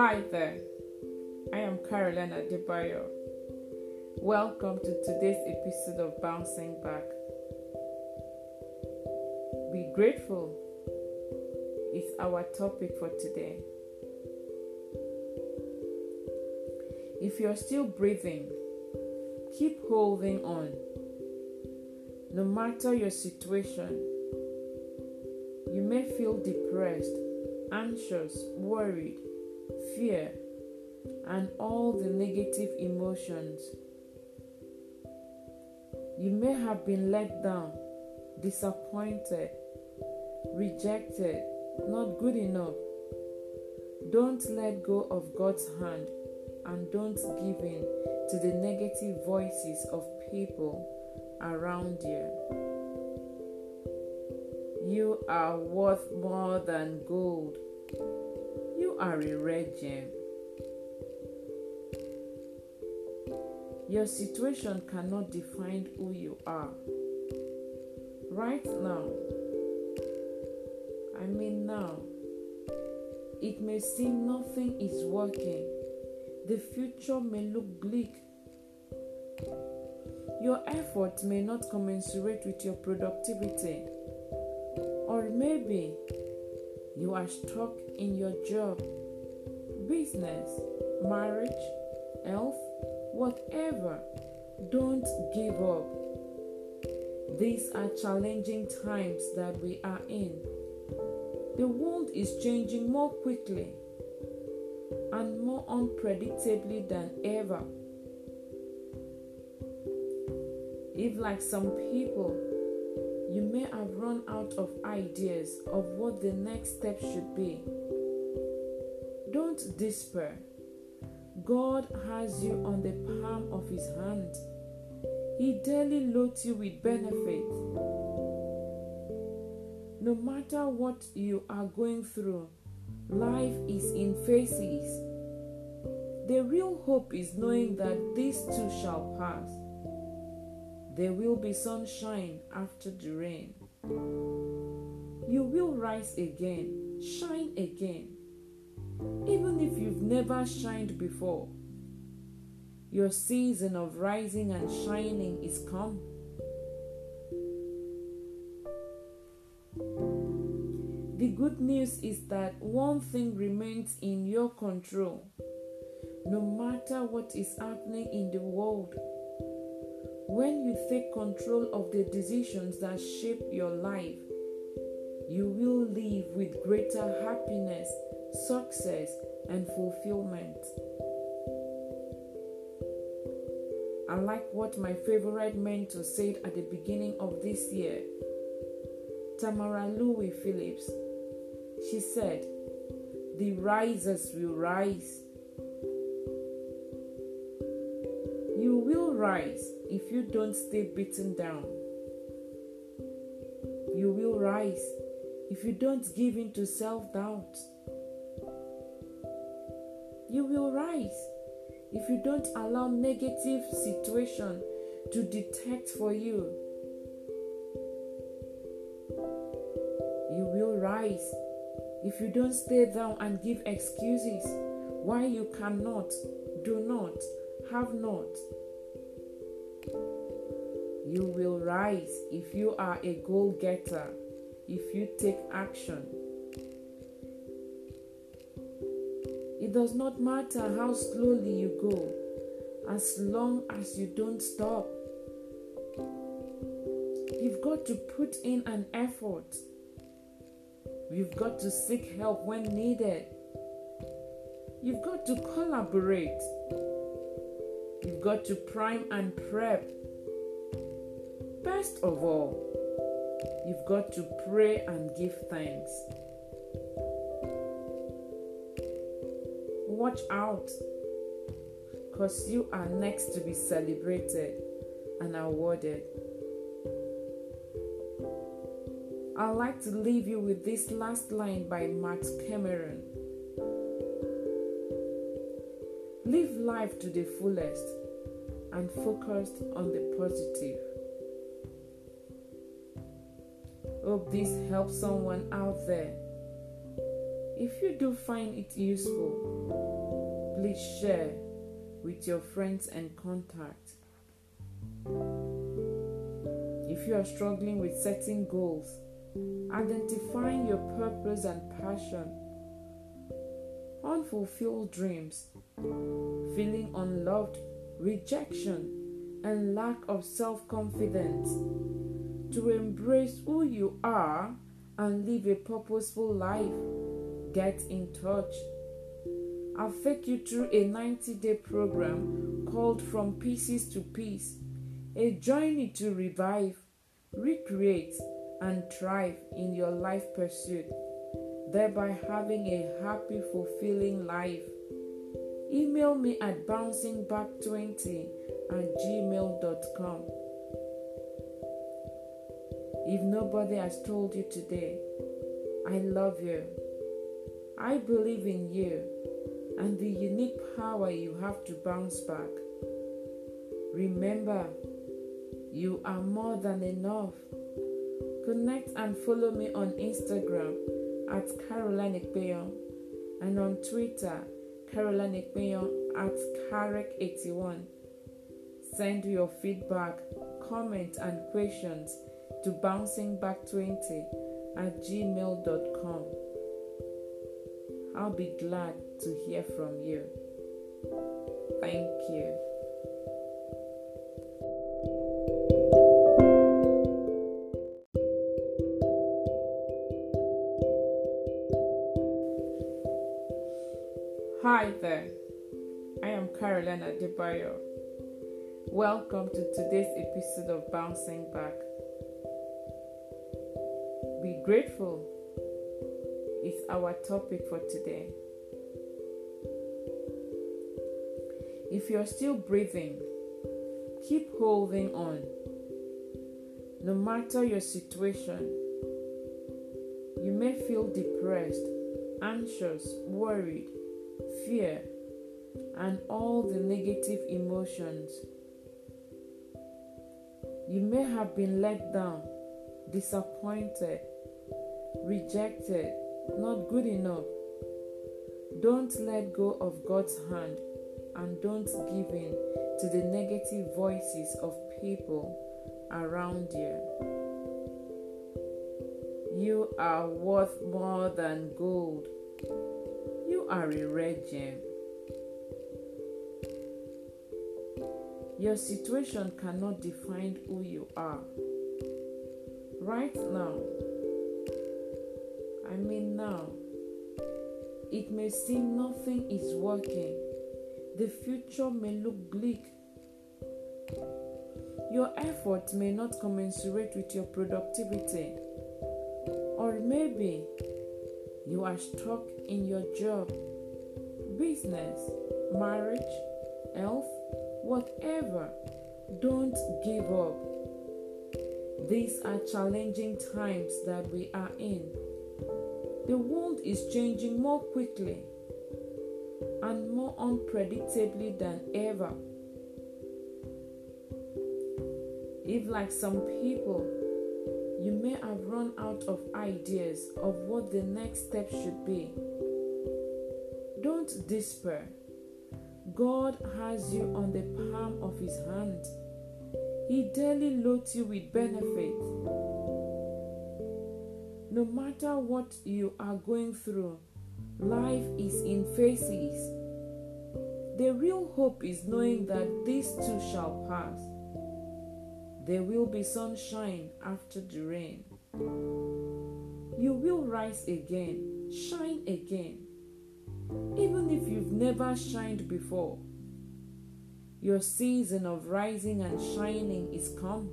Hi there, I am Caroline Adebayo. Welcome to today's episode of Bouncing Back. Be grateful is our topic for today. If you're still breathing, keep holding on. No matter your situation, you may feel depressed, anxious, worried, fear, and all the negative emotions. You may have been let down, disappointed, rejected, not good enough. Don't let go of God's hand and don't give in to the negative voices of people around you. You are worth more than gold. Are a red gem. Your situation cannot define who you are. Right now, I mean now, it may seem nothing is working. The future may look bleak. Your effort may not commensurate with your productivity. Or maybe you are stuck in your job, business, marriage, health, whatever. Don't give up. These are challenging times that we are in. The world is changing more quickly and more unpredictably than ever. If, like some people, you may have run out of ideas of what the next step should be, don't despair. God has you on the palm of His hand. He daily loads you with benefits. No matter what you are going through, life is in phases. The real hope is knowing that this too shall pass. There will be sunshine after the rain. You will rise again, shine again. Even if you've never shined before, your season of rising and shining is come. The good news is that one thing remains in your control. No matter what is happening in the world, when you take control of the decisions that shape your life, you will live with greater happiness, success, and fulfillment. I like what my favorite mentor said at the beginning of this year. Tamara Louis Phillips. She said, The risers will rise. Rise if you don't stay beaten down. You will rise if you don't give in to self doubt. You will rise if you don't allow negative situation to detect for you. You will rise if you don't stay down and give excuses why you cannot, do not, have not. You will rise if you are a goal getter, if you take action. It does not matter how slowly you go, as long as you don't stop. You've got to put in an effort. You've got to seek help when needed. You've got to collaborate. You've got to prime and prep. Best of all, you've got to pray and give thanks. Watch out, because you are next to be celebrated and awarded. I'd like to leave you with this last line by Max Cameron Live life to the fullest and focused on the positive. Hope this helps someone out there. If you do find it useful, please share with your friends and contacts. If you are struggling with setting goals, identifying your purpose and passion, unfulfilled dreams, feeling unloved, rejection, and lack of self confidence, to embrace who you are and live a purposeful life, get in touch. I'll take you through a 90 day program called From Pieces to Peace, a journey to revive, recreate, and thrive in your life pursuit, thereby having a happy, fulfilling life. Email me at bouncingback20 at gmail.com. If nobody has told you today, I love you. I believe in you and the unique power you have to bounce back. Remember, you are more than enough. Connect and follow me on Instagram at Caroline Ikpeyon and on Twitter, Caroline Ikpeyon at Karek81. Send your feedback, comments, and questions to bouncingback20 at gmail.com. I'll be glad to hear from you. Thank you. Hi there, I am Caroline Adebayo. Welcome to today's episode of Bouncing Back. Grateful is our topic for today. If you're still breathing, keep holding on. No matter your situation, you may feel depressed, anxious, worried, fear, and all the negative emotions. You may have been let down, disappointed, rejected, not good enough. Don't let go of God's hand and don't give in to the negative voices of people around you. You are worth more than gold. You are a red gem. Your situation cannot define who you are. Right now, it may seem nothing is working. The future may look bleak. Your effort may not commensurate with your productivity. Or maybe you are stuck in your job, business, marriage, health, whatever. Don't give up. These are challenging times that we are in. The world is changing more quickly and more unpredictably than ever. If, like some people, you may have run out of ideas of what the next step should be, don't despair. God has you on the palm of His hand. He daily loads you with benefits. No matter what you are going through, life is in phases. The real hope is knowing that this too shall pass. There will be sunshine after the rain. You will rise again, shine again. Even if you've never shined before, your season of rising and shining is come.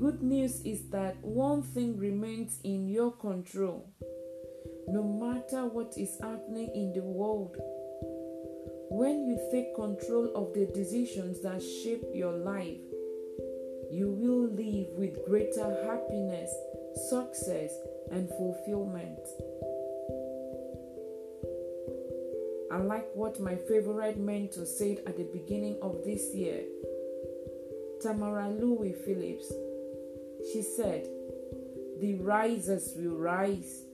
Good news is that one thing remains in your control. No matter what is happening in the world, when you take control of the decisions that shape your life, you will live with greater happiness, success, and fulfillment. I like what my favorite mentor said at the beginning of this year. Tamara Louis Phillips. She said, The risers will rise.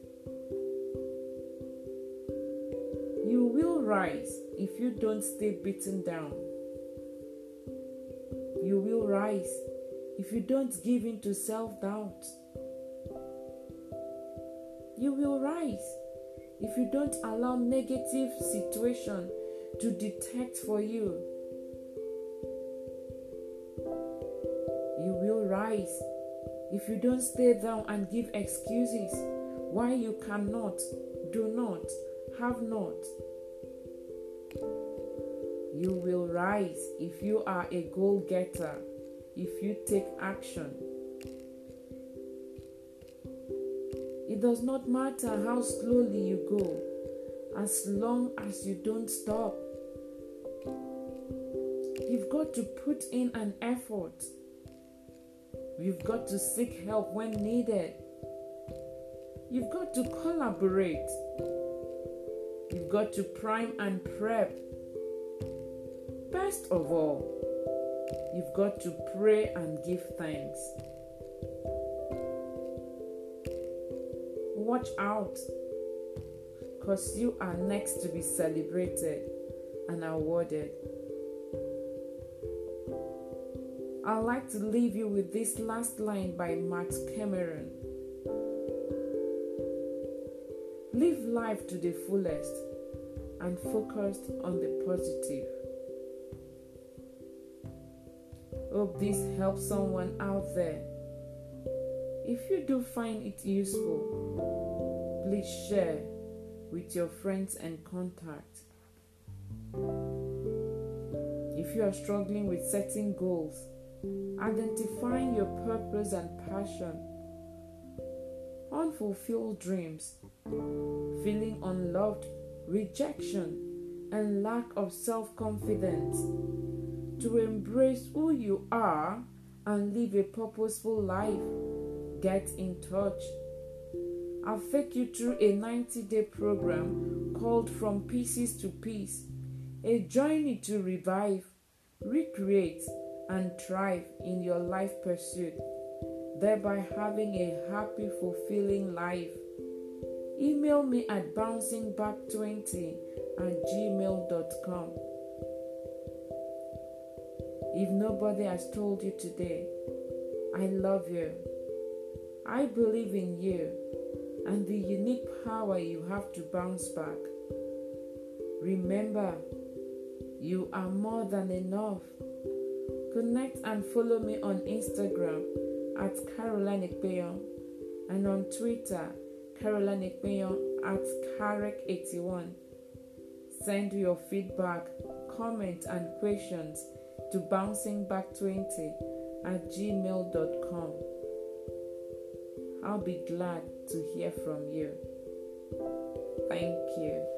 You will rise if you don't stay beaten down. You will rise if you don't give in to self doubt. You will rise if you don't allow negative situation to detect for you. You will rise if you don't stay down and give excuses why you cannot, do not, have not. You will rise if you are a goal getter, if you take action. It does not matter how slowly you go, as long as you don't stop. You've got to put in an effort. You've got to seek help when needed. You've got to collaborate. You've got to prime and prep. Best of all, you've got to pray and give thanks. Watch out, because you are next to be celebrated and awarded. I'd like to leave you with this last line by Max Cameron. Live life to the fullest and focused on the positive. Hope this helps someone out there. If you do find it useful, please share with your friends and contacts. If you are struggling with setting goals, identifying your purpose and passion, unfulfilled dreams, feeling unloved, rejection, and lack of self confidence, to embrace who you are and live a purposeful life. Get in touch. I'll take you through a 90 day program called From Pieces to Peace, a journey to revive, recreate, and thrive in your life pursuit, thereby having a happy, fulfilling life. Email me at bouncingback20 at gmail.com. If nobody has told you today, I love you. I believe in you and the unique power you have to bounce back. Remember, you are more than enough. Connect and follow me on Instagram at Caroline Ekpeyon and on Twitter, Caroline Ekpeyon at Karek81. Send your feedback, comments, and questions to bouncingback20 at gmail.com. I'll be glad to hear from you. Thank you.